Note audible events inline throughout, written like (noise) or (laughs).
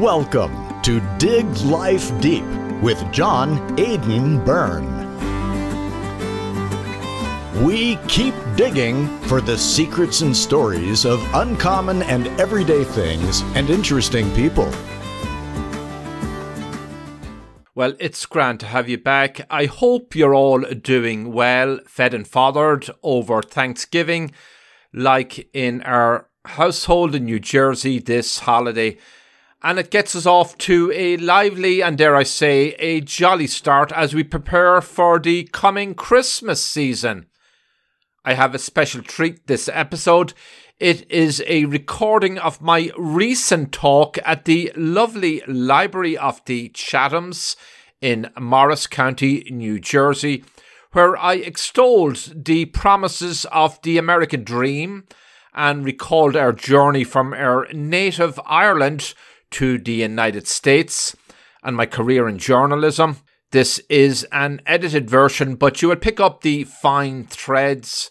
Welcome to Dig Life Deep with John Aidan Byrne. We keep digging for the secrets and stories of uncommon and everyday things and interesting people. Well, it's grand to have you back. I hope you're all doing well, fed and fathered over Thanksgiving, like in our household in New Jersey this holiday and it gets us off to a lively and, dare I say, a jolly start as we prepare for the coming Christmas season. I have a special treat this episode. It is a recording of my recent talk at the lovely Library of the Chathams in Morris County, New Jersey, where I extolled the promises of the American dream and recalled our journey from our native Ireland to the United States and my career in journalism. This is an edited version, but you will pick up the fine threads.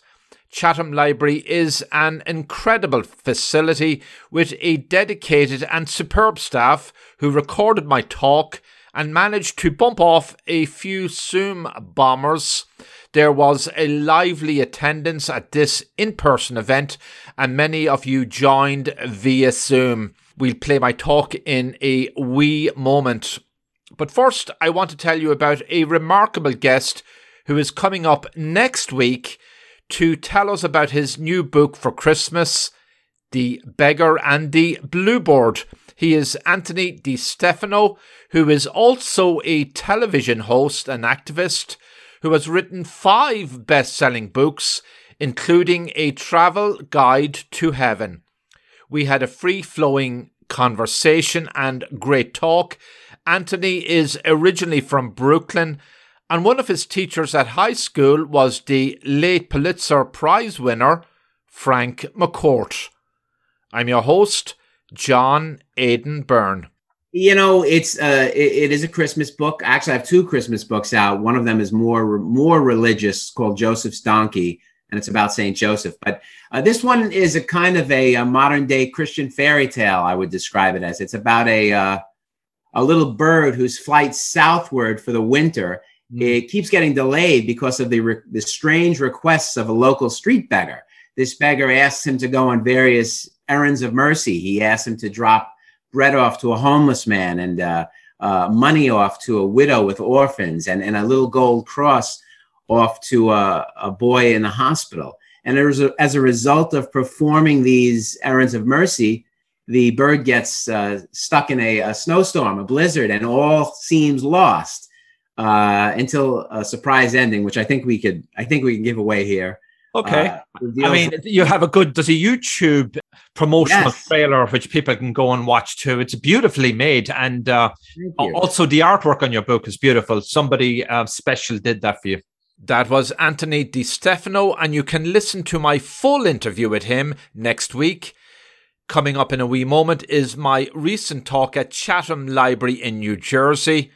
Chatham Library is an incredible facility with a dedicated and superb staff who recorded my talk and managed to bump off a few Zoom bombers. There was a lively attendance at this in person event, and many of you joined via Zoom. We'll play my talk in a wee moment. But first, I want to tell you about a remarkable guest who is coming up next week to tell us about his new book for Christmas, The Beggar and the Bluebird. He is Anthony Di Stefano, who is also a television host and activist who has written five best selling books, including a travel guide to heaven. We had a free flowing conversation and great talk. Anthony is originally from Brooklyn, and one of his teachers at high school was the late Pulitzer Prize winner, Frank McCourt. I'm your host, John Aidan Byrne. You know, it's uh, it, it is a Christmas book. Actually, I have two Christmas books out. One of them is more more religious, called Joseph's Donkey, and it's about Saint Joseph. But uh, this one is a kind of a, a, modern day Christian fairy tale. I would describe it as. It's about a uh, a little bird whose flight southward for the winter mm. it keeps getting delayed because of the re- the strange requests of a local street beggar. This beggar asks him to go on various errands of mercy. He asks him to drop bread off to a homeless man and uh, uh money off to a widow with orphans and, and a little gold cross off to a, a boy in the hospital. And as a, as a result of performing these errands of mercy, the bird gets uh, stuck in a, a, snowstorm, a blizzard, and all seems lost uh, until a surprise ending, which I think we could, I think we can give away here. Okay. Uh, I mean, you have a good, there's a YouTube promotional yes. trailer which people can go and watch too. It's beautifully made. And uh, also the artwork on your book is beautiful. Somebody uh, special did that for you. That was Anthony Di Stefano, and you can listen to my full interview with him next week. Coming up in a wee moment is my recent talk at Chatham Library in New Jersey.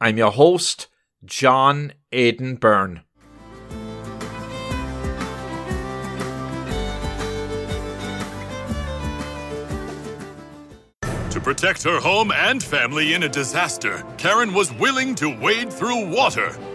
I'm your host, John Aidan Byrne. To protect her home and family in a disaster, Karen was willing to wade through water,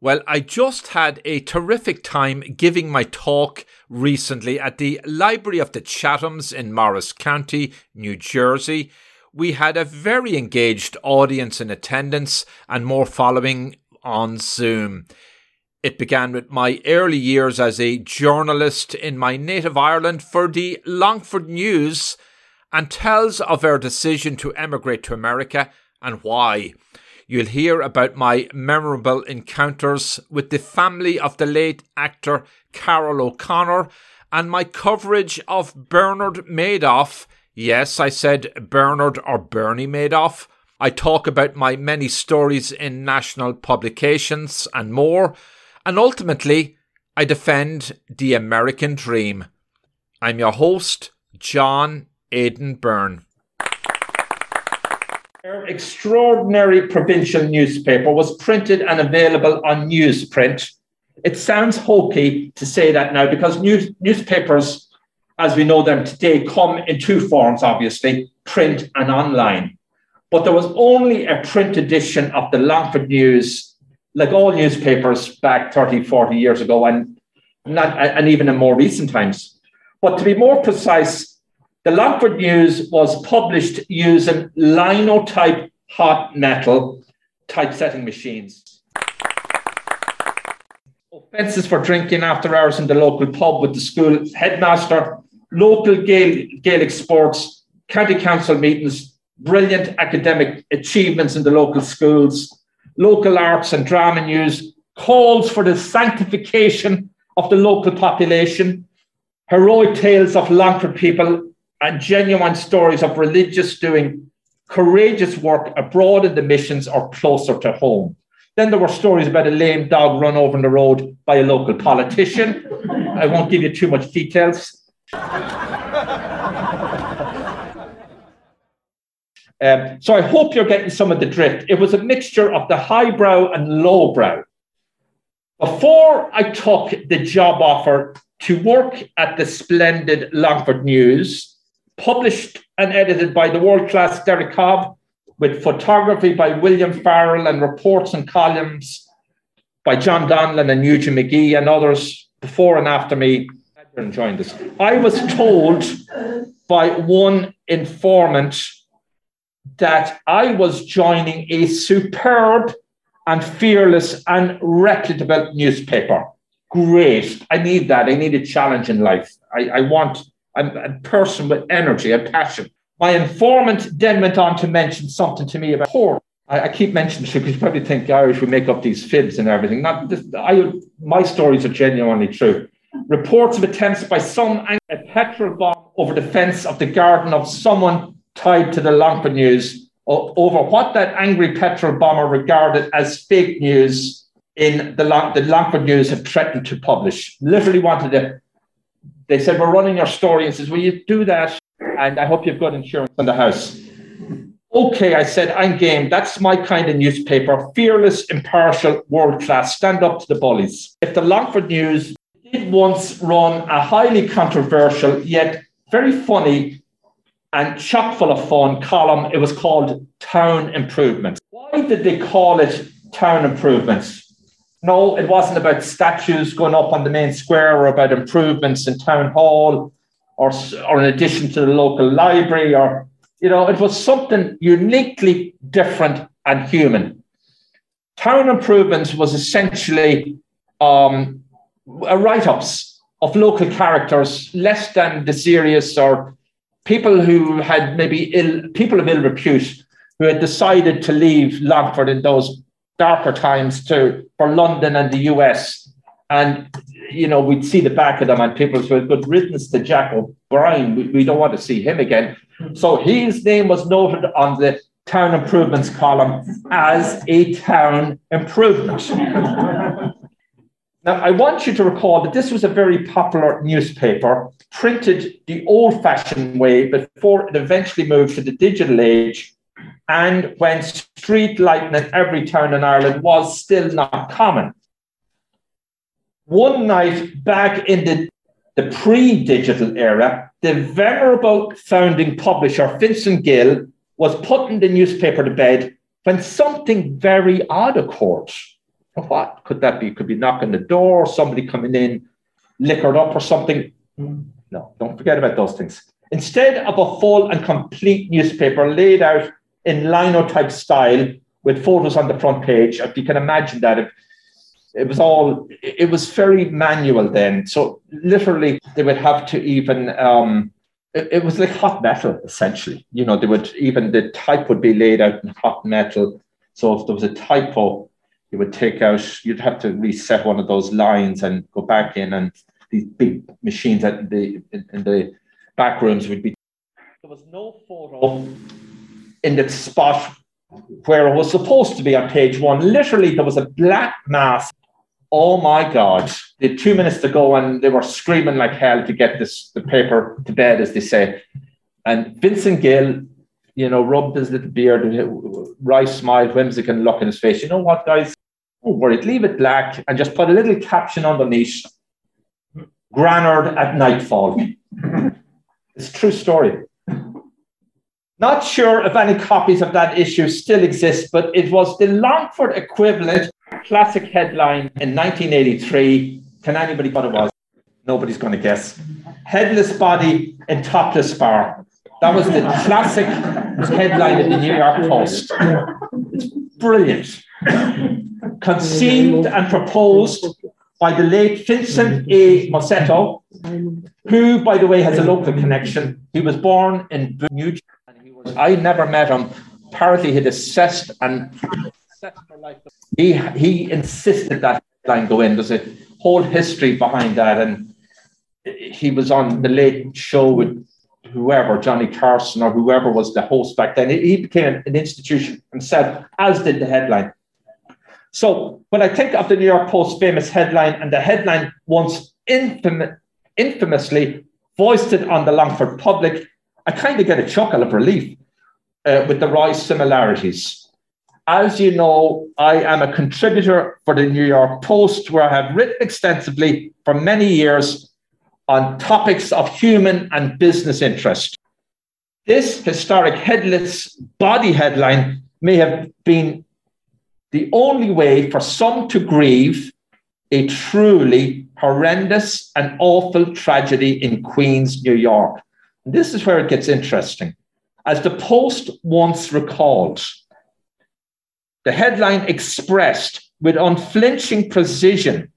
Well, I just had a terrific time giving my talk recently at the Library of the Chathams in Morris County, New Jersey. We had a very engaged audience in attendance and more following on Zoom. It began with my early years as a journalist in my native Ireland for the Longford News and tells of our decision to emigrate to America and why. You'll hear about my memorable encounters with the family of the late actor Carroll O'Connor and my coverage of Bernard Madoff. Yes, I said Bernard or Bernie Madoff I talk about my many stories in national publications and more, and ultimately, I defend the American dream. I'm your host, John Aidan Byrne. Extraordinary provincial newspaper was printed and available on newsprint. It sounds hokey to say that now because news, newspapers, as we know them today, come in two forms, obviously print and online. But there was only a print edition of the Longford News, like all newspapers back 30, 40 years ago, and not and even in more recent times. But to be more precise, the Longford News was published using linotype hot metal typesetting machines. Offences for drinking after hours in the local pub with the school headmaster, local Gaelic sports, county council meetings, brilliant academic achievements in the local schools, local arts and drama news, calls for the sanctification of the local population, heroic tales of Longford people, and genuine stories of religious doing courageous work abroad in the missions or closer to home. Then there were stories about a lame dog run over in the road by a local politician. I won't give you too much details. Um, so I hope you're getting some of the drift. It was a mixture of the highbrow and lowbrow. Before I took the job offer to work at the splendid Longford News, published and edited by the world class Derek Cobbe, with photography by William Farrell and reports and columns by John Donlan and Eugene McGee and others before and after me. Us. I was told by one informant that I was joining a superb and fearless and reputable newspaper. Great. I need that. I need a challenge in life. I, I want A person with energy and passion. My informant then went on to mention something to me about poor. I, I keep mentioning it because you probably think Irish we make up these fibs and everything. Not this, I, my stories are genuinely true. Reports of attempts by some a petrol bomb over the fence of the garden of someone tied to the Longford News over what that angry petrol bomber regarded as fake news in the, the Longford News had threatened to publish. Literally wanted to. They said, We're running our story and says, Will you do that? And I hope you've got insurance on the house. Okay, I said, I'm game. That's my kind of newspaper. Fearless, impartial, world class. Stand up to the bullies. If the Longford News did once run a highly controversial yet very funny and chock full of fun column. It was called Town Improvements. Why did they call it Town Improvements? No, it wasn't about statues going up on the main square or about improvements in town hall or, or in addition to the local library or, you know, it was something uniquely different and human. Town Improvements was essentially um, write ups of local characters, less than the serious or people who had maybe ill, people of ill repute who had decided to leave Longford in those darker times to for London and the US. And you know, we'd see the back of them and people said, good riddance to Jack O'Brien. We, we don't want to see him again. So his name was noted on the town improvements column as a town improvement. Now, I want you to recall that this was a very popular newspaper, printed the old fashioned way before it eventually moved to the digital age, and when street lighting in every town in Ireland was still not common. One night back in the, the pre digital era, the venerable founding publisher, Vincent Gill, was putting the newspaper to bed when something very odd occurred. What could that be? Could be knocking the door, somebody coming in, liquored up or something. No, don't forget about those things. Instead of a full and complete newspaper laid out in linotype style with photos on the front page, if you can imagine that, it, it was all, it was very manual then. So literally, they would have to even, um, it, it was like hot metal essentially. You know, they would even, the type would be laid out in hot metal. So if there was a typo, you would take out, you'd have to reset one of those lines and go back in, and these big machines at the in the back rooms would be. There was no photo in the spot where it was supposed to be on page one. Literally, there was a black mass. Oh my God. Had two minutes to go and they were screaming like hell to get this the paper to bed, as they say. And Vincent Gill, you know, rubbed his little beard, wry smile, whimsical look in his face. You know what, guys? Don't worry, leave it black and just put a little caption underneath. Granard at nightfall. (laughs) it's true story. Not sure if any copies of that issue still exist, but it was the Longford equivalent classic headline in 1983. Can anybody what it was? Nobody's going to guess. Headless body in topless bar. That was the classic headline in the New York Post. It's brilliant. Conceived and proposed by the late Vincent A. Musetto, who, by the way, has a local connection. He was born in New Jersey. I never met him. Apparently, he'd assessed and he he insisted that line go in. There's a whole history behind that, and he was on the late show with whoever, Johnny Carson or whoever was the host back then. He became an institution himself, as did the headline. So when I think of the New York Post famous headline, and the headline once infam- infamously voiced it on the Longford public, I kind of get a chuckle of relief uh, with the Royce similarities. As you know, I am a contributor for the New York Post, where I have written extensively for many years on topics of human and business interest. This historic headless body headline may have been the only way for some to grieve a truly horrendous and awful tragedy in Queens, New York. This is where it gets interesting. As the Post once recalled, the headline expressed with unflinching precision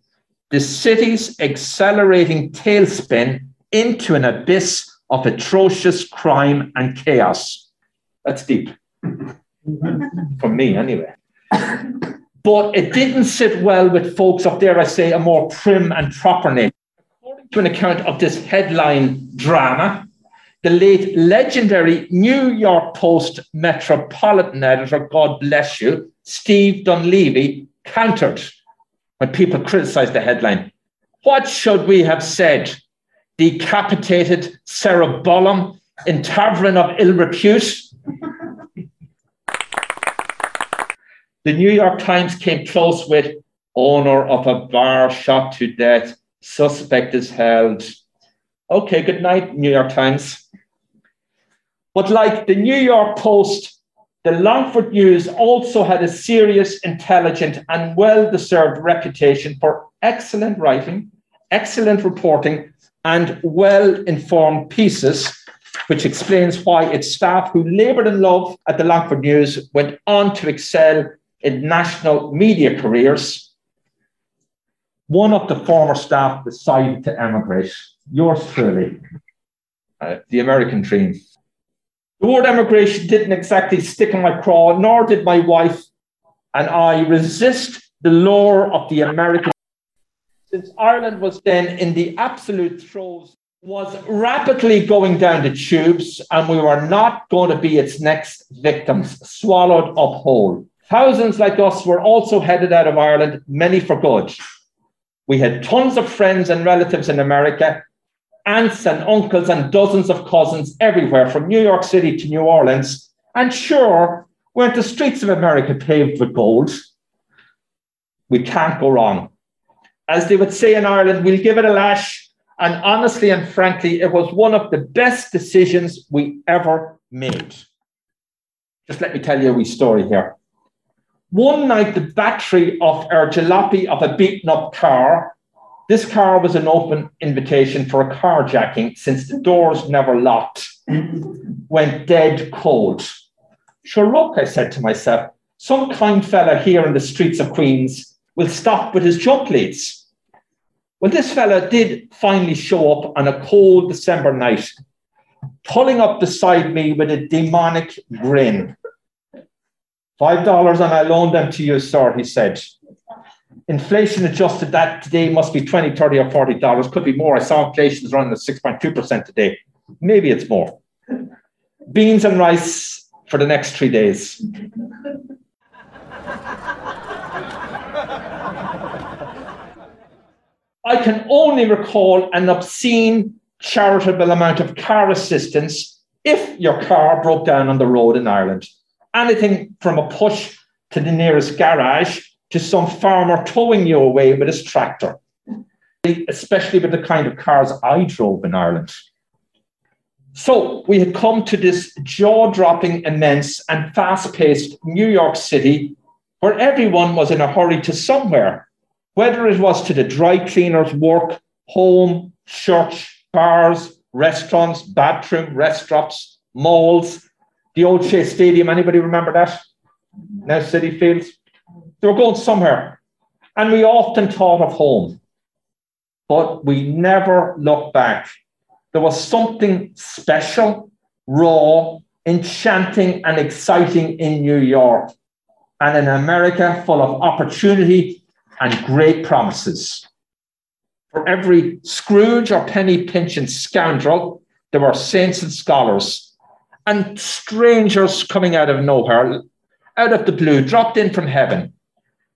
the city's accelerating tailspin into an abyss of atrocious crime and chaos. That's deep. (laughs) For me, anyway. but it didn't sit well with folks up there, I say, a more prim and proper name. According to an account of this headline drama, the late legendary New York Post Metropolitan editor, God bless you, Steve Dunleavy, countered when people criticized the headline. What should we have said? Decapitated cerebellum in tavern of ill repute? (laughs) the New York Times came close with owner of a bar shot to death, suspect is held. Okay, good night, New York Times. But like the New York Post, the Longford News also had a serious, intelligent, and well deserved reputation for excellent writing, excellent reporting, and well informed pieces, which explains why its staff, who laboured in love at the Longford News, went on to excel in national media careers. One of the former staff decided to emigrate. Yours truly, uh, the American dream. The word emigration didn't exactly stick in my craw, nor did my wife and I resist the lure of the American. Since Ireland was then in the absolute throes, was rapidly going down the tubes, and we were not going to be its next victims, swallowed up whole. Thousands like us were also headed out of Ireland, many for good. We had tons of friends and relatives in America, aunts and uncles and dozens of cousins everywhere from New York City to New Orleans. And sure, weren't the streets of America paved with gold? We can't go wrong. As they would say in Ireland, we'll give it a lash. And honestly and frankly, it was one of the best decisions we ever made. Just let me tell you a wee story here. One night, the battery of our jalopy of a beaten up car this car was an open invitation for a carjacking since the doors never locked, went dead cold. Sure, look, I said to myself, some kind fella here in the streets of Queens will stop with his jump leads. Well, this fella did finally show up on a cold December night, pulling up beside me with a demonic grin. Five dollars and I loaned them to you, sir, he said Inflation adjusted that today must be 20, 30, or 40 dollars. Could be more. I saw inflation is running at 6.2% today. Maybe it's more. Beans and rice for the next three days. I can only recall an obscene charitable amount of car assistance if your car broke down on the road in Ireland. Anything from a push to the nearest garage to some farmer towing you away with his tractor, especially with the kind of cars I drove in Ireland. So we had come to this jaw dropping, immense, and fast paced New York City where everyone was in a hurry to somewhere, whether it was to the dry cleaner's work, home, church, bars, restaurants, bathroom, restaurants, malls, the old Shea Stadium. Anybody remember that? Now Citi Fields. They were going somewhere. And we often thought of home, but we never looked back. There was something special, raw, enchanting, and exciting in New York and in America full of opportunity and great promises. For every Scrooge or penny pinching scoundrel, there were saints and scholars and strangers coming out of nowhere, out of the blue, dropped in from heaven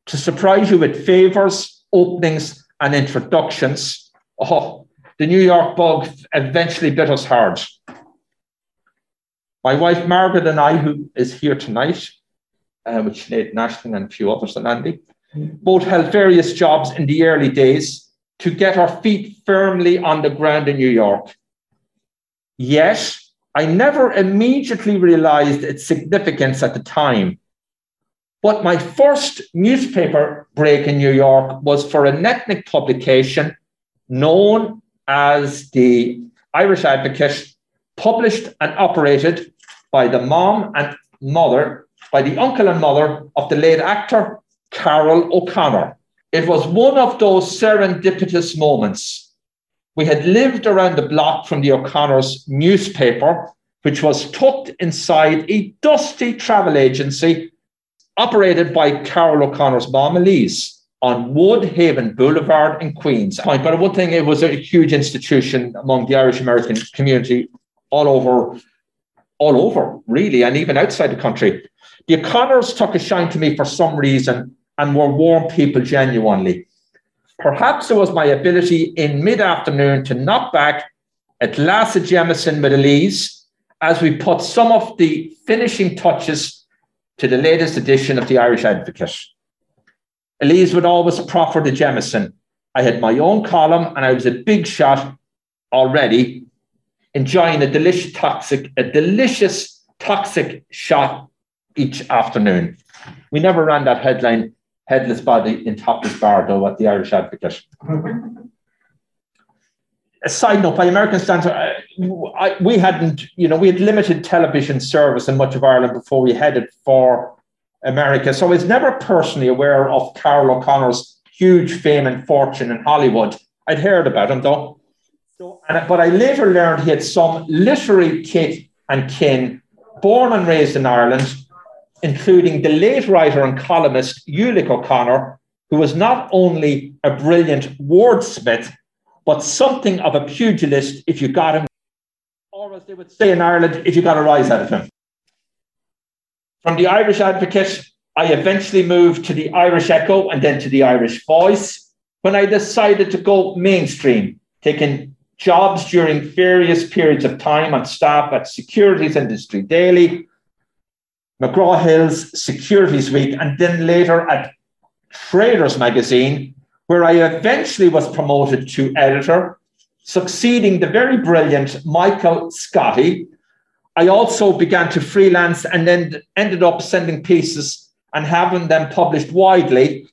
to surprise you with favors, openings, and introductions. Oh, the New York bug eventually bit us hard. My wife Margaret and I, who is here tonight, uh, with Sinead and a few others and Andy, both held various jobs in the early days to get our feet firmly on the ground in New York. Yet, I never immediately realized its significance at the time. But my first newspaper break in New York was for an ethnic publication known as the Irish Advocate, published and operated by the mom and mother, by the uncle and mother of the late actor Carroll O'Connor. It was one of those serendipitous moments. We had lived around the block from the O'Connors newspaper, which was tucked inside a dusty travel agency operated by Carroll O'Connor's mom, Elise on Woodhaven Boulevard in Queens. But one thing, it was a huge institution among the Irish American community all over, all over, really, and even outside the country. The O'Connors took a shine to me for some reason and were warm people genuinely. Perhaps it was my ability in mid afternoon to knock back a glass of Jameson with Elise as we put some of the finishing touches to the latest edition of the Irish Advocate. Elise would always proffer the Jameson. I had my own column and I was a big shot already, enjoying a delicious toxic, a delicious toxic shot each afternoon. We never ran that headline, headless body in topless bar, though, at the Irish Advocate. A side note, by American standards, uh, I, we hadn't, you know, we had limited television service in much of Ireland before we headed for America. So I was never personally aware of Carroll O'Connor's huge fame and fortune in Hollywood. I'd heard about him though. So, and, but I later learned he had some literary kit and kin born and raised in Ireland, including the late writer and columnist Ulick O'Connor, who was not only a brilliant wordsmith, but something of a pugilist if you got him, or as they would say in Ireland, if you got a rise out of him. From the Irish Advocate, I eventually moved to the Irish Echo and then to the Irish Voice when I decided to go mainstream, taking jobs during various periods of time on staff at Securities Industry Daily, McGraw Hill's Securities Week, and then later at Traders Magazine, where I eventually was promoted to editor, succeeding the very brilliant Michael Scotti, I also began to freelance and then ended up sending pieces and having them published widely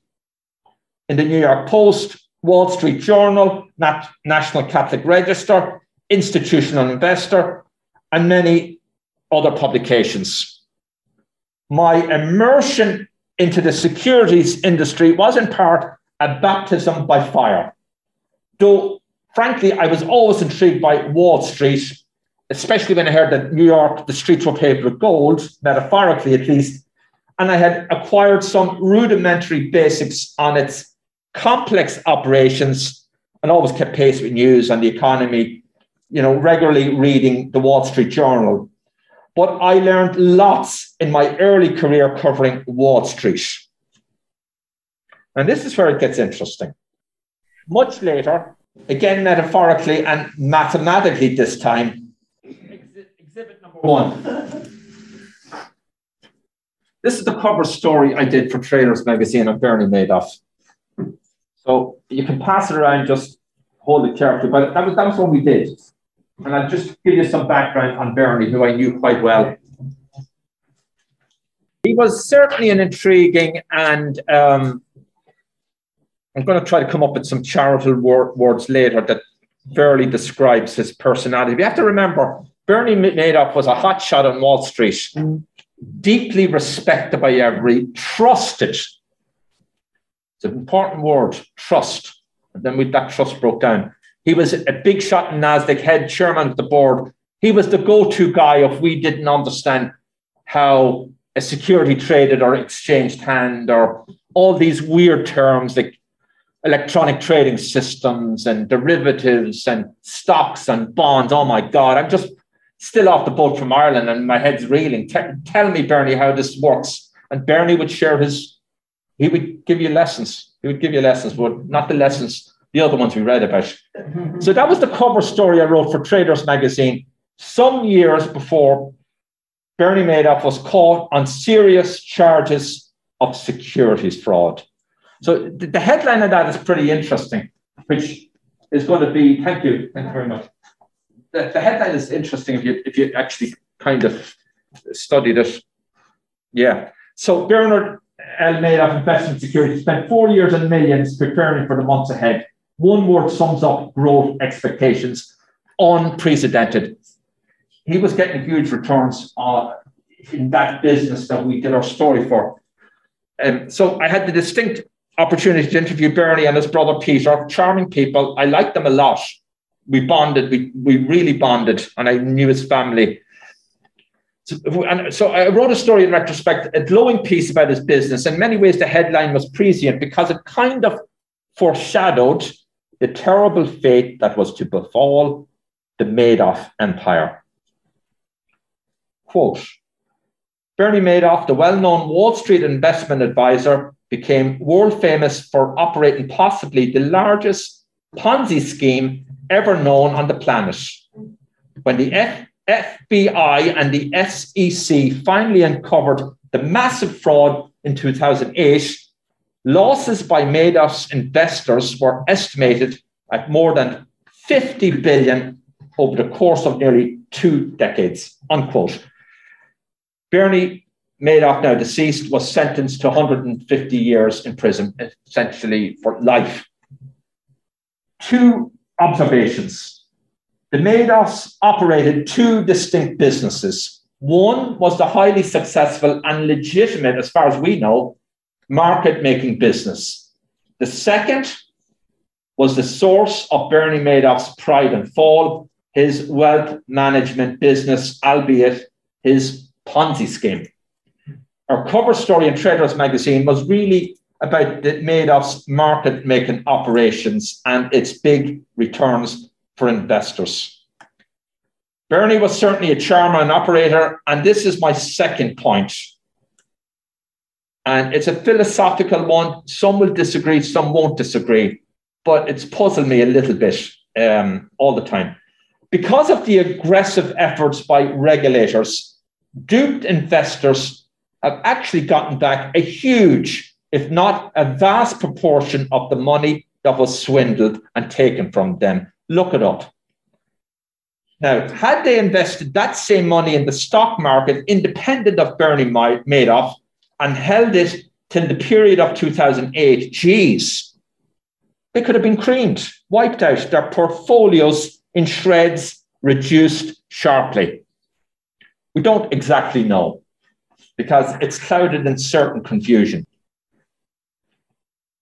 in the New York Post, Wall Street Journal, Nat- National Catholic Register, Institutional Investor, and many other publications. My immersion into the securities industry was in part a baptism by fire. Though, frankly, I was always intrigued by Wall Street especially when I heard that New York, the streets were paved with gold, metaphorically at least, and I had acquired some rudimentary basics on its complex operations and always kept pace with news and the economy, you know, regularly reading the Wall Street Journal. But I learned lots in my early career covering Wall Street. And this is where it gets interesting. Much later, again metaphorically and mathematically this time, exhibit number one. (laughs) This is the cover story I did for Traders Magazine on Bernie Madoff. So you can pass it around, just hold it carefully. But that was that was what we did. And I'll just give you some background on Bernie, who I knew quite well. He was certainly an intriguing and um, I'm going to try to come up with some charitable word, words later that fairly describes his personality. We have to remember Bernie Madoff was a hotshot on Wall Street, deeply respected by every, trusted. It's an important word, trust. And then we, that trust broke down. He was a big shot in NASDAQ, head chairman of the board. He was the go to guy if we didn't understand how a security traded or exchanged hand or all these weird terms like electronic trading systems and derivatives and stocks and bonds. Oh my God, I'm just still off the boat from Ireland and my head's reeling. T- tell me, Bernie, how this works. And Bernie would share his, he would give you lessons. He would give you lessons, but not the lessons, the other ones we read about. Mm-hmm. so that was the cover story I wrote for Traders Magazine some years before Bernie Madoff was caught on serious charges of securities fraud. So the headline of that is pretty interesting, which is going to be, thank you, thank you very much. The, the headline is interesting if you, if you actually kind of studied it. Yeah. So Bernard L. Madoff Investment Security spent four years and millions preparing for the months ahead. One word sums up growth expectations, unprecedented. He was getting huge returns uh, in that business that we did our story for. Um, so I had the distinct opportunity to interview Bernie and his brother Peter, charming people. I liked them a lot. We bonded, we, we really bonded, and I knew his family. So, and so I wrote a story in retrospect, a glowing piece about his business. In many ways, the headline was prescient because it kind of foreshadowed the terrible fate that was to befall the Madoff empire. Quote Bernie Madoff, the well known Wall Street investment advisor, became world famous for operating possibly the largest Ponzi scheme ever known on the planet. When the F- FBI and the SEC finally uncovered the massive fraud in 2008, losses by Madoff's investors were estimated at more than 50 billion over the course of nearly two decades. Unquote. Bernie Madoff, now deceased, was sentenced to 150 years in prison, essentially for life. Two observations. The Madoffs operated two distinct businesses. One was the highly successful and legitimate, as far as we know, market making business. The second was the source of Bernie Madoff's pride and fall, his wealth management business, albeit his Ponzi scheme our cover story in Traders magazine was really about the Madoff's market making operations and its big returns for investors. Bernie was certainly a charmer and operator, and this is my second point. And it's a philosophical one. Some will disagree, some won't disagree, but it's puzzled me a little bit um, all the time. Because of the aggressive efforts by regulators, duped investors have actually gotten back a huge, if not a vast proportion of the money that was swindled and taken from them. Look it up. Now, had they invested that same money in the stock market, independent of Bernie Madoff, and held it till the period of 2008, geez, they could have been creamed, wiped out, their portfolios in shreds, reduced sharply. We don't exactly know because it's clouded in certain confusion.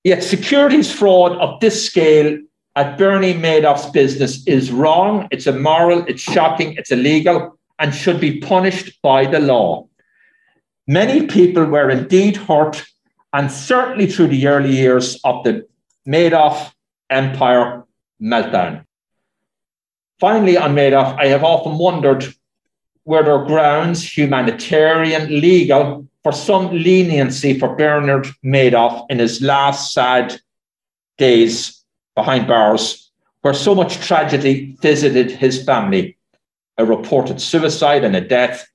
Yet securities fraud of this scale at Bernie Madoff's business is wrong, it's immoral, it's shocking, it's illegal, and should be punished by the law. Many people were indeed hurt, and certainly through the early years of the Madoff empire meltdown. Finally, on Madoff, I have often wondered were there grounds, humanitarian, legal, for some leniency for Bernard Madoff in his last sad days behind bars where so much tragedy visited his family a reported suicide and a death.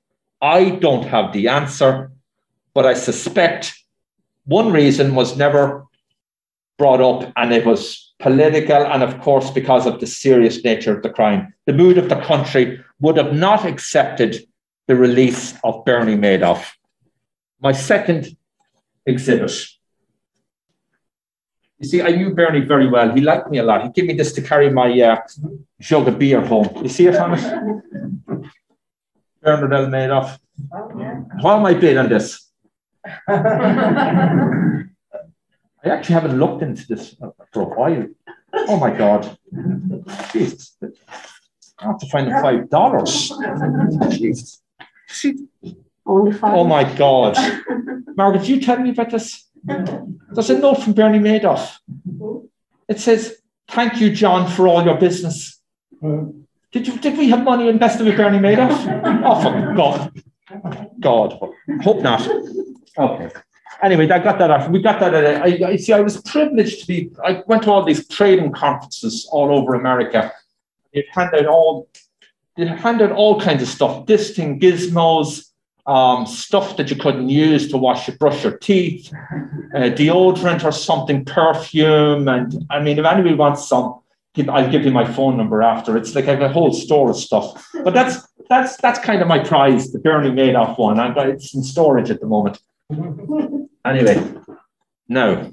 I don't have the answer, but I suspect one reason was never brought up, and it was political, and of course, because of the serious nature of the crime. The mood of the country would have not accepted the release of Bernie Madoff. My second exhibit. You see, I knew Bernie very well. He liked me a lot. He gave me this to carry my uh, jug of beer home. You see it on? Bernard L. Madoff. What am I bid on this? (laughs) I actually haven't looked into this for a while. Oh my God. Jesus. I have to find the five dollars. Only five. Oh my God. (laughs) Margaret, you tell me about this? There's a note from Bernie Madoff. It says, Thank you, John, for all your business. Did, you, did we have money invested with Bernie Madoff? Oh, for God. God. Hope not. Okay anyway, I got that off. We got that. At, I, I see. I was privileged to be. I went to all these trading conferences all over America. They handed all. They handed all kinds of stuff. This thing, gizmos, um, stuff that you couldn't use to wash your brush your teeth, uh, deodorant or something, perfume, and I mean, if anybody wants some, I'll give you my phone number after. It's like I have a whole store of stuff. But that's that's that's kind of my prize, the Bernie Madoff one. I got it's in storage at the moment. Anyway, no.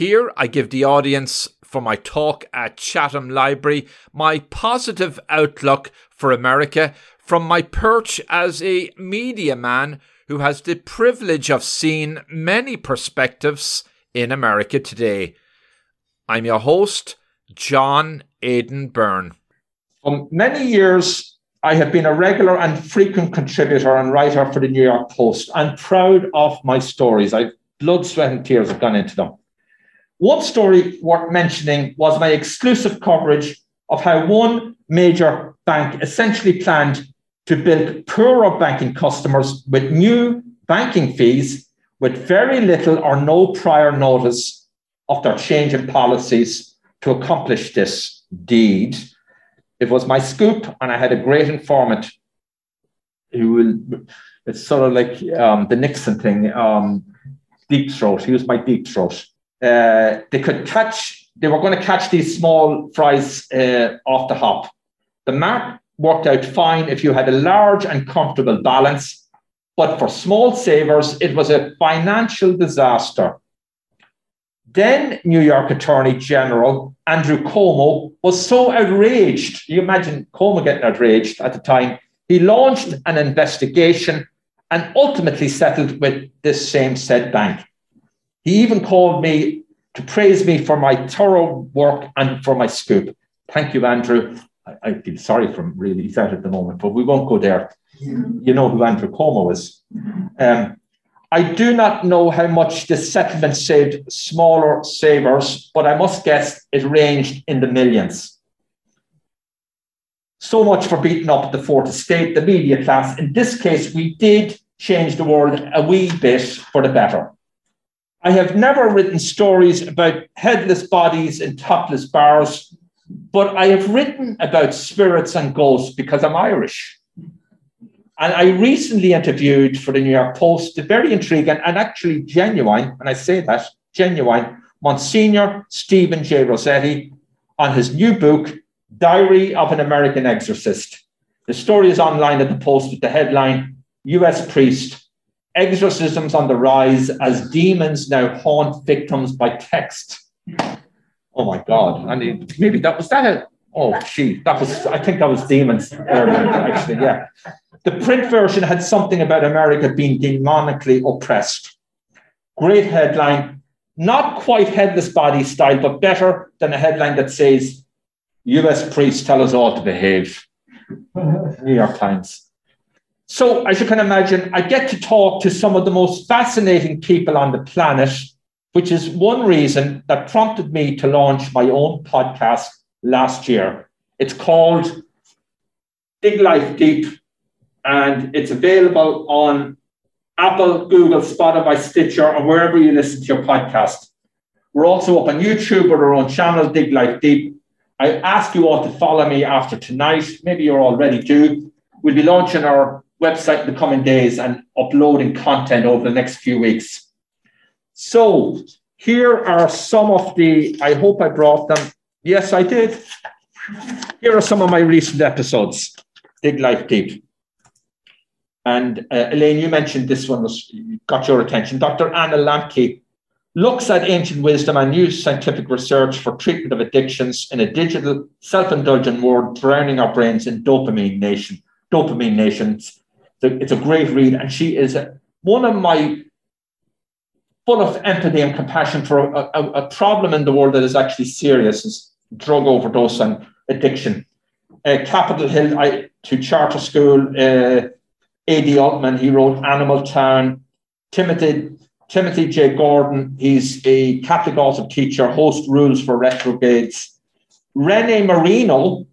Here, I give the audience for my talk at Chatham Library my positive outlook for America from my perch as a media man who has the privilege of seeing many perspectives in America today. I'm your host, John Aidan Byrne. For many years, I have been a regular and frequent contributor and writer for the New York Post. I'm proud of my stories. I've blood, sweat, and tears have gone into them. One story worth mentioning was my exclusive coverage of how one major bank essentially planned to bilk poorer banking customers with new banking fees with very little or no prior notice of their change in policies to accomplish this deed. It was my scoop, and I had a great informant who will, it's sort of like um, the Nixon thing, um, deep throat. He was my deep throat. Uh, they could catch, they were going to catch these small fries uh, off the hop. The map worked out fine if you had a large and comfortable balance, but for small savers, it was a financial disaster. Then New York Attorney General Andrew Cuomo was so outraged. You imagine Cuomo getting outraged at the time. He launched an investigation and ultimately settled with this same said bank. He even called me to praise me for my thorough work and for my scoop. Thank you, Andrew. I, I feel sorry for him, really. He's out at the moment, but we won't go there. You know who Andrew Cuomo is. Um, I do not know how much this settlement saved smaller savers, but I must guess it ranged in the millions. So much for beating up the fourth estate, the media class. In this case, we did change the world a wee bit for the better. I have never written stories about headless bodies in topless bars, but I have written about spirits and ghosts because I'm Irish. And I recently interviewed for the New York Post, a very intriguing and actually genuine, and I say that, genuine, Monsignor Stephen J. Rossetti on his new book, Diary of an American Exorcist. The story is online at the Post with the headline US Priest, Exorcisms on the Rise as Demons Now Haunt Victims by Text. Oh my God. I mean, maybe that was that. A, oh, gee, that was, I think that was Demons actually, yeah. The print version had something about America being demonically oppressed. Great headline, not quite headless body style, but better than a headline that says, US priests tell us all to behave. New York Times. So, as you can imagine, I get to talk to some of the most fascinating people on the planet, which is one reason that prompted me to launch my own podcast last year. It's called Dig Life Deep, and it's available on Apple, Google, Spotify, Stitcher, or wherever you listen to your podcast. We're also up on YouTube with our own channel, Dig Life Deep. I ask you all to follow me after tonight. Maybe you already do. We'll be launching our website in the coming days and uploading content over the next few weeks. So here are some of the, I hope I brought them. Yes, I did. Here are some of my recent episodes. Dig Life Deep. And uh, Elaine, you mentioned this one was got your attention. Dr. Anna Lembke looks at ancient wisdom and new scientific research for treatment of addictions in a digital, self-indulgent world, drowning our brains in dopamine nation, dopamine nations. It's a great read, and she is one of my full of empathy and compassion for a, a, a problem in the world that is actually serious, is drug overdose and addiction. Uh, Capitol Hill I, to charter school. Uh, A.D. Altman, he wrote Animal Town. Timothy Timothy J. Gordon, he's a Catholic author teacher, host rules for retrogrades. Rene Marino,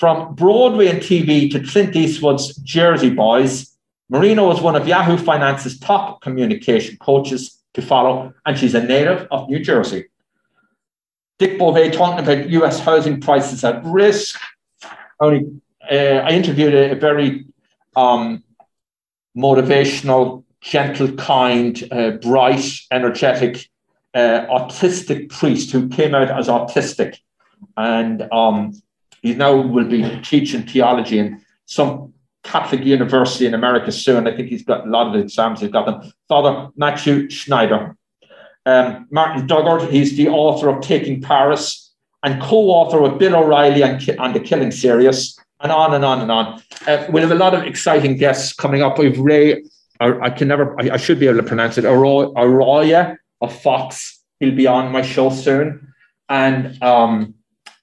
from Broadway and TV to Clint Eastwood's Jersey Boys, Marino is one of Yahoo Finance's top communication coaches to follow, and she's a native of New Jersey. Dick Bove talking about US housing prices at risk. Only, uh, I interviewed a, a very um, motivational gentle, kind, uh, bright, energetic, uh, autistic priest who came out as autistic. And um, he now will be teaching theology in some Catholic university in America soon. I think he's got a lot of the exams, he's got them. Father Matthew Schneider. Um, Martin Dugard, he's the author of Taking Paris and co author with Bill O'Reilly and, on the Killing Series, and on and on and on. Uh, we'll have a lot of exciting guests coming up. We've Ray I, can never, I, I, should be able to pronounce it, Arroyo of Fox. He'll be on my show soon. And um,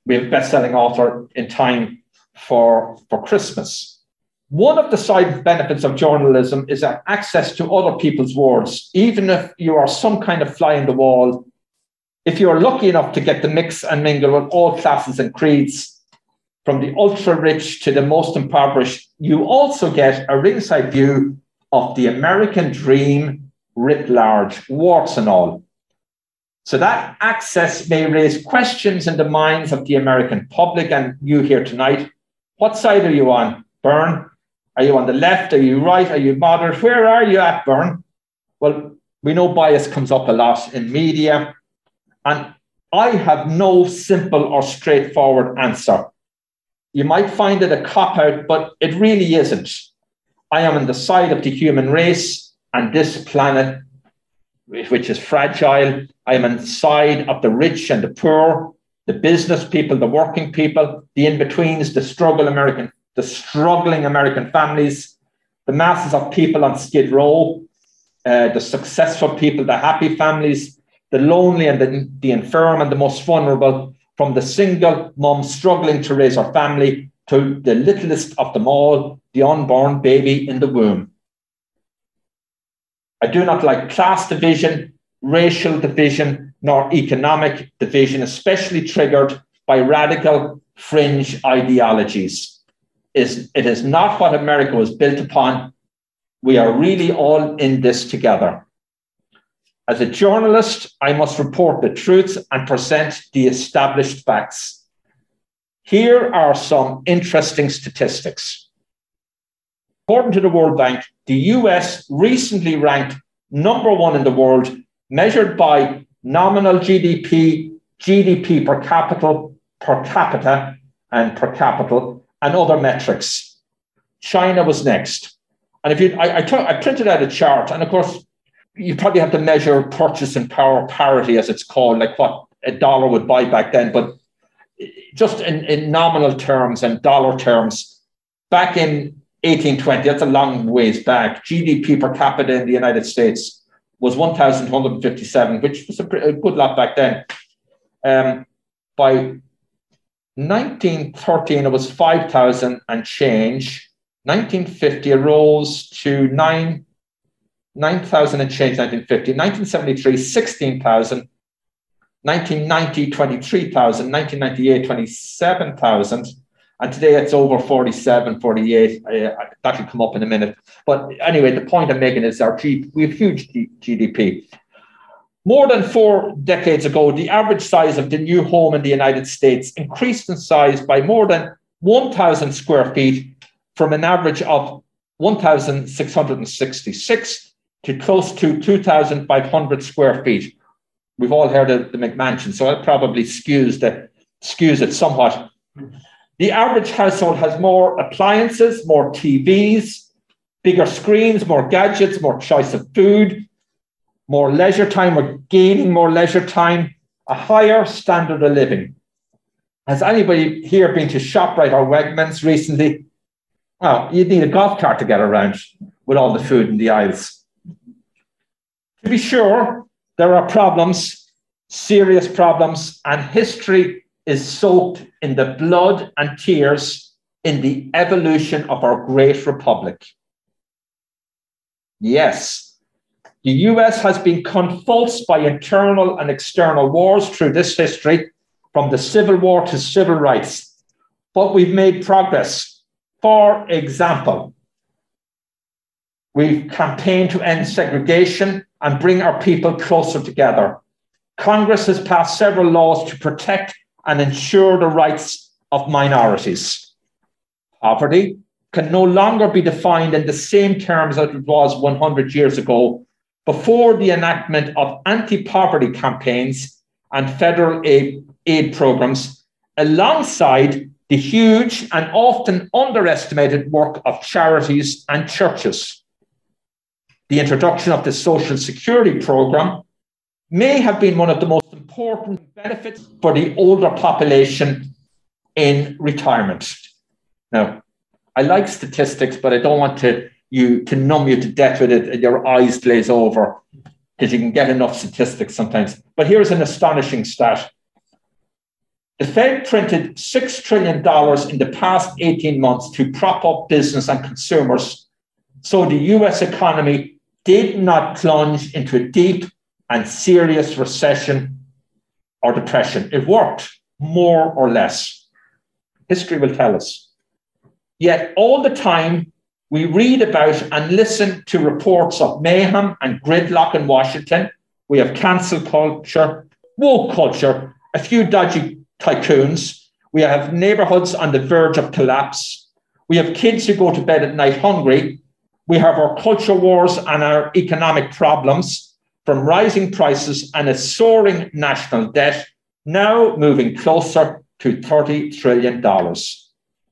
we have best-selling author in time for, for Christmas. One of the side benefits of journalism is access to other people's words. Even if you are some kind of fly in the wall, if you are lucky enough to get the mix and mingle with all classes and creeds, from the ultra rich to the most impoverished, you also get a ringside view of the American dream writ large, warts and all. So that access may raise questions in the minds of the American public and you here tonight. What side are you on, Byrne? Are you on the left? Are you right? Are you moderate? Where are you at, Byrne? Well, we know bias comes up a lot in media, and I have no simple or straightforward answer. You might find it a cop out, but it really isn't. I am on the side of the human race and this planet, which is fragile. I am on the side of the rich and the poor, the business people, the working people, the in-betweens, the struggle American, the struggling American families, the masses of people on Skid Row, uh, the successful people, the happy families, the lonely and the, the infirm and the most vulnerable, from the single mom struggling to raise her family to the littlest of them all, the unborn baby in the womb. I do not like class division, racial division, nor economic division, especially triggered by radical fringe ideologies. Is It is not what America was built upon. We are really all in this together. As a journalist, I must report the truth and present the established facts. Here are some interesting statistics. According to the World Bank, the US recently ranked number one in the world, measured by nominal GDP, GDP per capita, per capita, and per capita, and other metrics. China was next. And if you, I, I, t- I printed out a chart, and of course, you probably have to measure purchasing power parity, as it's called, like what a dollar would buy back then. But just in, in nominal terms and dollar terms, back in 1820, that's a long ways back, GDP per capita in the United States was 1,157, which was a, a, good lot back then. Um, by 1913, it was 5,000 and change. 1950, it rose to 9 9,000 and change 1950. 1973, 16,000. 1990, 23,000. 1998, 27,000. And today it's over 47, 48. Uh, that'll come up in a minute. But anyway, the point I'm making is our G- we have huge GDP. More than four decades ago, the average size of the new home in the United States increased in size by more than 1,000 square feet from an average of 1,666 to close to 2,500 square feet. We've all heard of the McMansion, so that probably skews, the, skews it somewhat. The average household has more appliances, more TVs, bigger screens, more gadgets, more choice of food, more leisure time. We're gaining more leisure time, a higher standard of living. Has anybody here been to ShopRite or Wegmans recently? Well, you'd need a golf cart to get around with all the food in the aisles. To be sure, there are problems, serious problems, and history is soaked in the blood and tears in the evolution of our great republic. Yes, the US has been convulsed by internal and external wars through this history, from the Civil War to civil rights, but we've made progress. For example, we've campaigned to end segregation and bring our people closer together. Congress has passed several laws to protect and ensure the rights of minorities. Poverty can no longer be defined in the same terms as it was 100 years ago before the enactment of anti poverty campaigns and federal aid, aid programs, alongside the huge and often underestimated work of charities and churches the introduction of the Social Security program may have been one of the most important benefits for the older population in retirement. Now, I like statistics, but I don't want to you to numb you to death with it and your eyes glaze over because you can get enough statistics sometimes. But here's an astonishing stat. The Fed printed $6 trillion in the past 18 months to prop up business and consumers so the US economy did not plunge into a deep and serious recession or depression. It worked more or less. History will tell us. Yet, all the time, we read about and listen to reports of mayhem and gridlock in Washington. We have cancel culture, woke culture, a few dodgy tycoons. We have neighborhoods on the verge of collapse. We have kids who go to bed at night hungry we have our culture wars and our economic problems from rising prices and a soaring national debt, now moving closer to $30 trillion.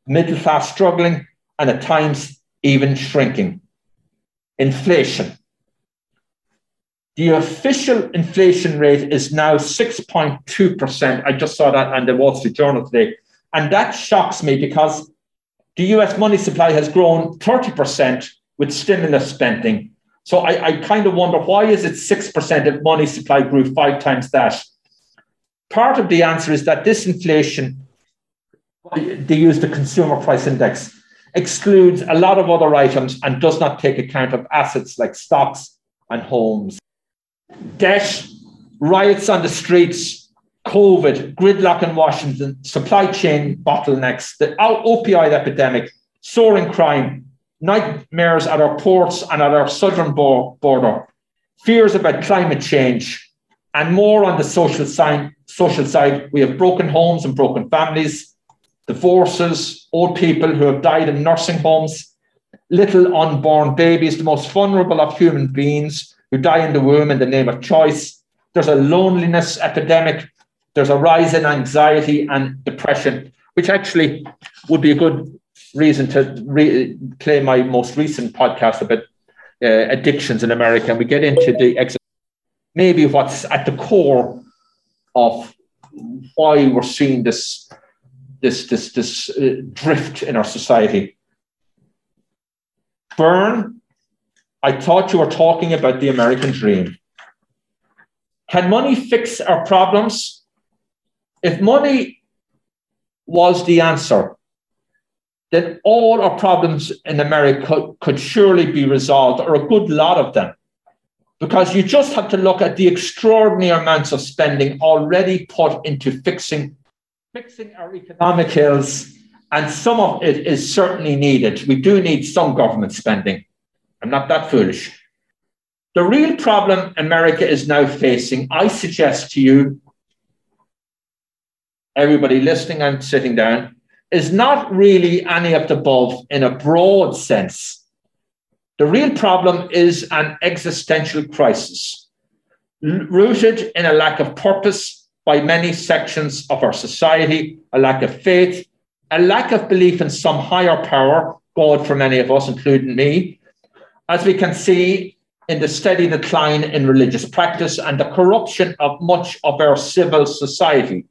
Middle class struggling and at times even shrinking. Inflation. The official inflation rate is now 6.2%. I just saw that on the Wall Street Journal today. And that shocks me because the US money supply has grown 30% with stimulus spending. So I, I kind of wonder why is it 6% if money supply grew five times that? Part of the answer is that this inflation, they use the consumer price index, excludes a lot of other items and does not take account of assets like stocks and homes. Debt, riots on the streets, COVID, gridlock in Washington, supply chain bottlenecks, the opioid epidemic, soaring crime, nightmares at our ports and at our southern border, fears about climate change, and more on the social side. Social side, we have broken homes and broken families, divorces, old people who have died in nursing homes, little unborn babies, the most vulnerable of human beings who die in the womb in the name of choice. There's a loneliness epidemic. There's a rise in anxiety and depression, which actually would be a good reason to re- play my most recent podcast about uh, addictions in America, and we get into the ex- maybe what's at the core of why we're seeing this this this this uh, drift in our society. Byrne, I thought you were talking about the American dream. Can money fix our problems? If money was the answer, then all our problems in America could surely be resolved, or a good lot of them. Because you just have to look at the extraordinary amounts of spending already put into fixing, fixing our economic hills, and some of it is certainly needed. We do need some government spending. I'm not that foolish. The real problem America is now facing, I suggest to you, everybody listening and sitting down, is not really any of the above in a broad sense. The real problem is an existential crisis rooted in a lack of purpose by many sections of our society, a lack of faith, a lack of belief in some higher power, God for many of us, including me, as we can see in the steady decline in religious practice and the corruption of much of our civil society.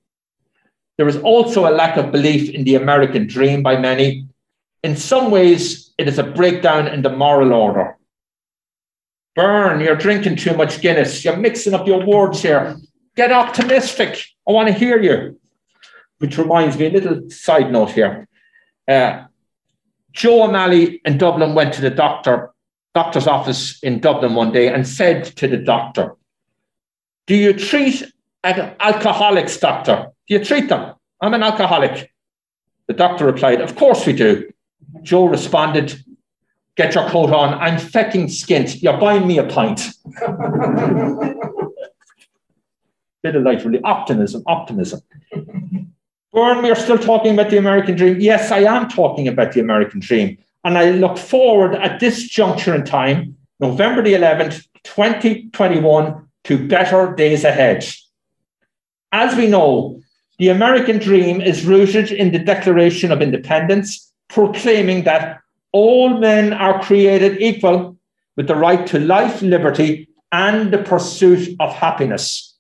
There is also a lack of belief in the American dream by many. In some ways, it is a breakdown in the moral order. Byrne, you're drinking too much Guinness. You're mixing up your words here. Get optimistic. I want to hear you. Which reminds me, a little side note here. Uh, Joe O'Malley in Dublin went to the doctor, doctor's office in Dublin one day and said to the doctor, Do you treat alcoholics, doctor? Do you treat them? I'm an alcoholic. The doctor replied, Of course we do. Joe responded, Get your coat on. I'm fecking skint. You're buying me a pint. (laughs) Bit of light, really. Optimism, optimism. Byrne, we are still talking about the American dream. Yes, I am talking about the American dream. And I look forward at this juncture in time, November the 11th, 2021, to better days ahead. As we know, the American dream is rooted in the Declaration of Independence, proclaiming that all men are created equal with the right to life, liberty, and the pursuit of happiness.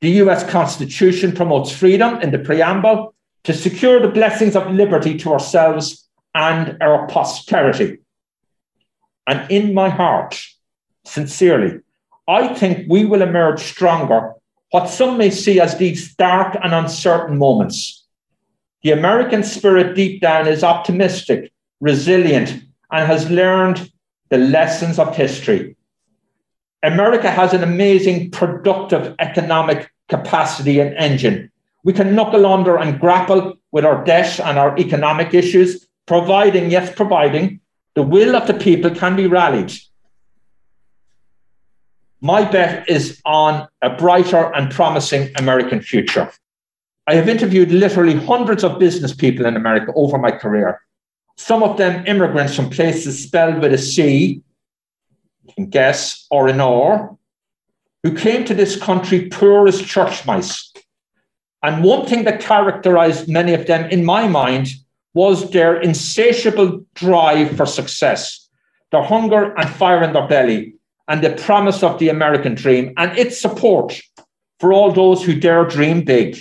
The US Constitution promotes freedom in the preamble to secure the blessings of liberty to ourselves and our posterity. And in my heart, sincerely, I think we will emerge stronger what some may see as these dark and uncertain moments. The American spirit deep down is optimistic, resilient, and has learned the lessons of history. America has an amazing productive economic capacity and engine. We can knuckle under and grapple with our debt and our economic issues, providing, yes, providing, the will of the people can be rallied my bet is on a brighter and promising American future. I have interviewed literally hundreds of business people in America over my career, some of them immigrants from places spelled with a C, you can guess, or an R, who came to this country poor as church mice. And one thing that characterized many of them, in my mind, was their insatiable drive for success, their hunger and fire in their belly, and the promise of the American dream and its support for all those who dare dream big.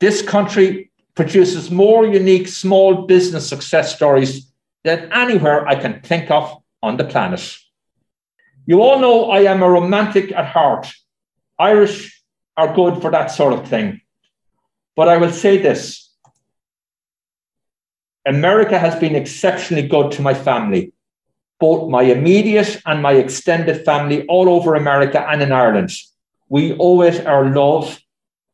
This country produces more unique small business success stories than anywhere I can think of on the planet. You all know I am a romantic at heart. Irish are good for that sort of thing. But I will say this America has been exceptionally good to my family both my immediate and my extended family all over America and in Ireland. We owe it our love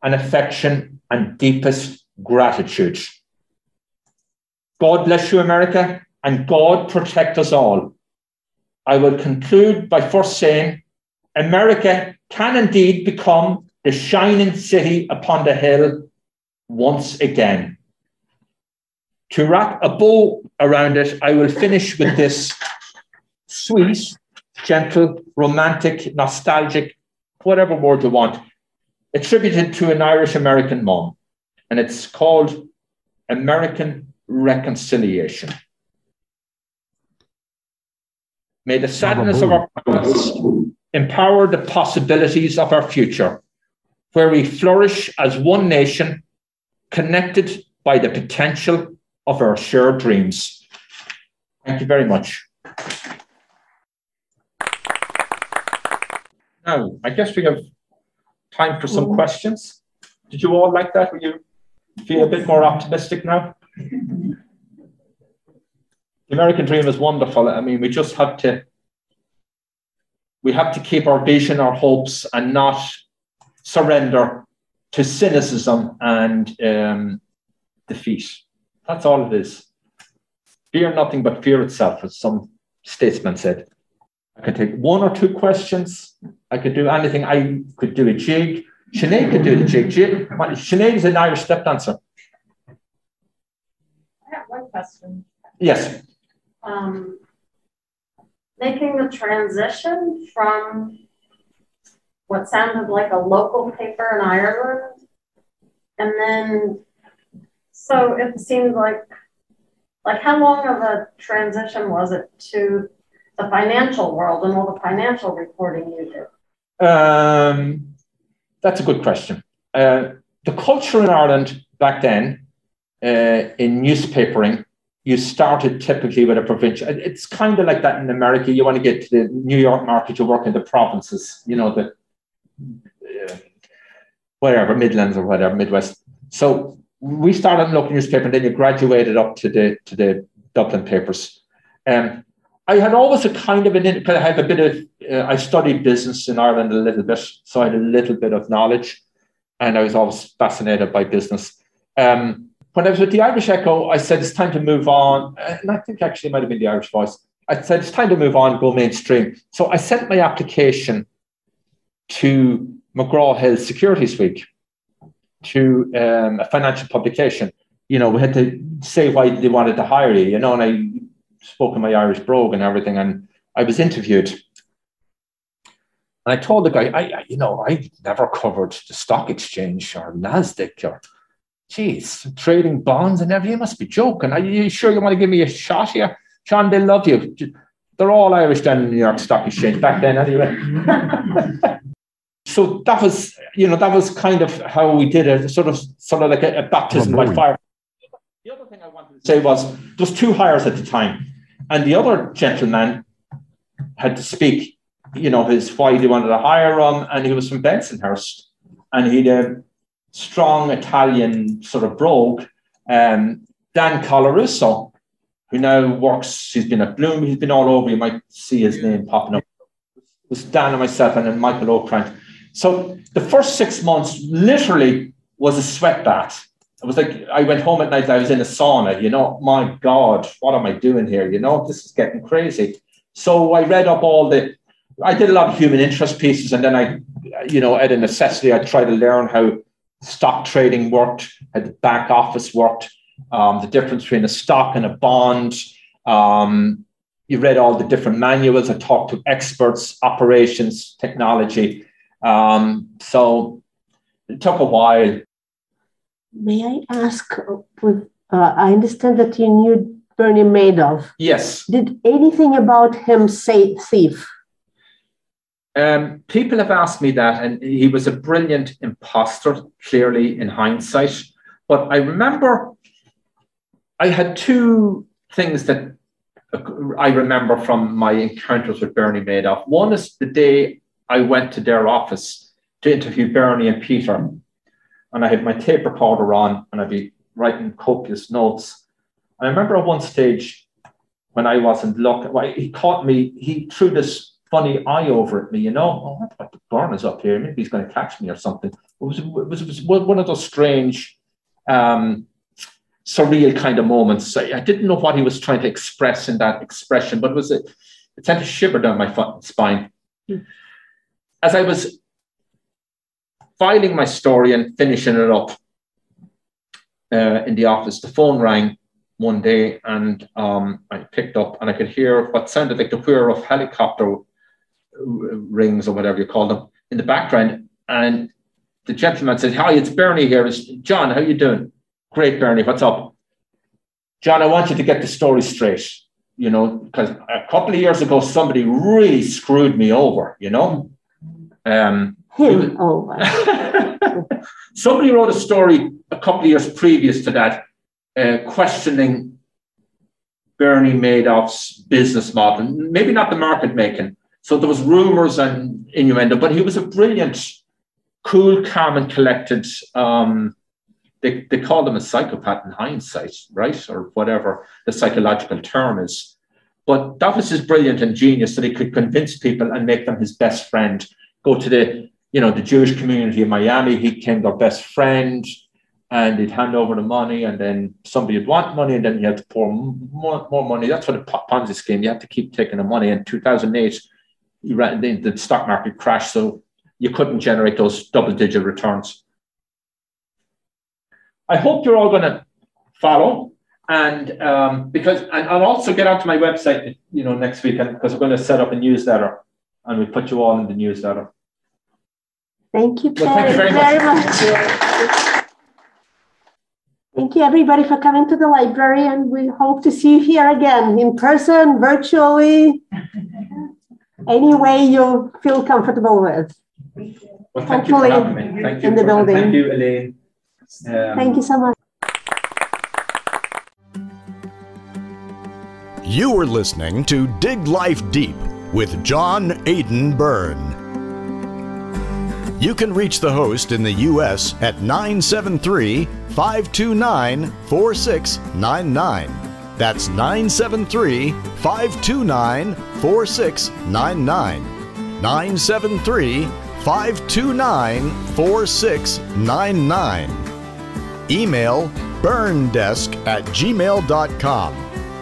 and affection and deepest gratitude. God bless you, America, and God protect us all. I will conclude by first saying America can indeed become the shining city upon the hill once again. To wrap a bow around it, I will finish with this sweet, gentle, romantic, nostalgic, whatever word you want, attributed to an Irish American mom. And it's called American Reconciliation. May the sadness of our past empower the possibilities of our future, where we flourish as one nation, connected by the potential of our shared dreams. Thank you very much. Now, I guess we have time for some questions. Did you all like that? Will you feel a bit more optimistic now? The American dream is wonderful. I mean, we just have to we have to keep our vision, our hopes, and not surrender to cynicism and um, defeat. That's all it is. Fear nothing but fear itself, as some statesman said. I can take one or two questions. I could do anything. I could do a jig. Sinead could do the jig. jig. Sinead is an Irish step dancer. I have one question. Yes. Um, making the transition from what sounded like a local paper in Ireland, and then so it seemed like like how long of a transition was it to the financial world and all the financial reporting you do? Um, that's a good question. Uh, the culture in Ireland back then uh, in newspapering, you started typically with a provincial. It's kind of like that in America. You want to get to the New York market, you work in the provinces, you know, the uh, whatever, Midlands or whatever, Midwest. So we started in local newspaper and then you graduated up to the to the Dublin papers. Um, I had always a kind of an, because I had a bit of, uh, I studied business in Ireland a little bit, so I had a little bit of knowledge, and I was always fascinated by business. Um, when I was with the Irish Echo, I said it's time to move on, and I think actually it might have been the Irish Voice. I said it's time to move on, go mainstream. So I sent my application to McGraw Hill Securities Week, to um, a financial publication. You know, we had to say why they wanted to hire you, you know, and I spoke in my Irish brogue and everything, and I was interviewed. And I told the guy, I, I you know, I never covered the stock exchange or Nasdaq or, geez, trading bonds and everything. You must be joking. Are you sure you want to give me a shot here, John? They love you. They're all Irish down in New York Stock Exchange back then, anyway. (laughs) so that was, you know, that was kind of how we did it, sort of, sort of like a, a baptism oh, by fire. The other thing I wanted to say was there was two hires at the time. And the other gentleman had to speak, you know, his why they wanted to hire him, and he was from Bensonhurst, and he'd a strong Italian sort of brogue, um, Dan Colarusso, who now works. He's been at Bloom. He's been all over. You might see his name popping up. It was Dan and myself, and then Michael O'Krant. So the first six months literally was a sweat bath it was like I went home at night, I was in a sauna, you know, my God, what am I doing here? You know, this is getting crazy. So I read up all the, I did a lot of human interest pieces, and then I, you know, at a necessity, I tried to learn how stock trading worked, how the back office worked, um, the difference between a stock and a bond. Um, you read all the different manuals. I talked to experts, operations, technology. Um, so it took a while May I ask? With uh, I understand that you knew Bernie Madoff. Yes. Did anything about him say thief? Um, people have asked me that, and he was a brilliant imposter, clearly in hindsight. But I remember I had two things that I remember from my encounters with Bernie Madoff. One is the day I went to their office to interview Bernie and Peter and I had my tape recorder on and I'd be writing copious notes. And I remember at one stage when I wasn't looking, well, he caught me, he threw this funny eye over at me, you know, oh, what the burn is up here? Maybe he's going to catch me or something. It was, it was, it was one of those strange, um, surreal kind of moments. I, I, didn't know what he was trying to express in that expression, but it was a, it sent a shiver down my spine. As I was filing my story and finishing it up uh, in the office, the phone rang one day and um, I picked up and I could hear what sounded like the whir of helicopter rings or whatever you call them in the background. And the gentleman said, Hi, it's Bernie here. It's John, how you doing? Great, Bernie, what's up? John, I want you to get the story straight, you know, because a couple of years ago, somebody really screwed me over, you know. Um, him over. (laughs) Somebody wrote a story a couple of years previous to that, uh, questioning Bernie Madoff's business model. Maybe not the market making, So there was rumors and innuendo, but he was a brilliant, cool, calm, and collected. Um, they, they call him a psychopath in hindsight, right? Or whatever the psychological term is. But that was his brilliant and genius that he could convince people and make them his best friend. Go to the, you know, the Jewish community in Miami, he became their best friend and he'd hand over the money and then somebody would want money and then you had to pour more, more money. That's what a Ponzi scheme, you have to keep taking the money. In 2008, ran, the stock market crashed, so you couldn't generate those double digit returns. I hope you're all going to follow and um, because and I'll also get onto my website, you know, next week because we're going to set up a newsletter and we put you all in the newsletter. Thank you, well, thank you very, very much. much. Thank you, everybody, for coming to the library, and we hope to see you here again in person, virtually, (laughs) any way you feel comfortable with. Well, thank Hopefully, you for having me. Thank you in the building. Thank you, Elaine. Um, thank you so much. You were listening to Dig Life Deep with John Aidan Byrne. You can reach the host in the U.S. at 973 529 4699. That's 973 529 4699. 973 529 4699. Email byrnedesk at gmail.com.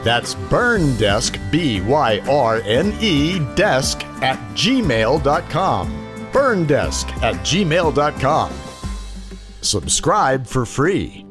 That's byrnedesk, B Y R N E, desk at gmail.com. Byrnedesk at gmail.com. Subscribe for free.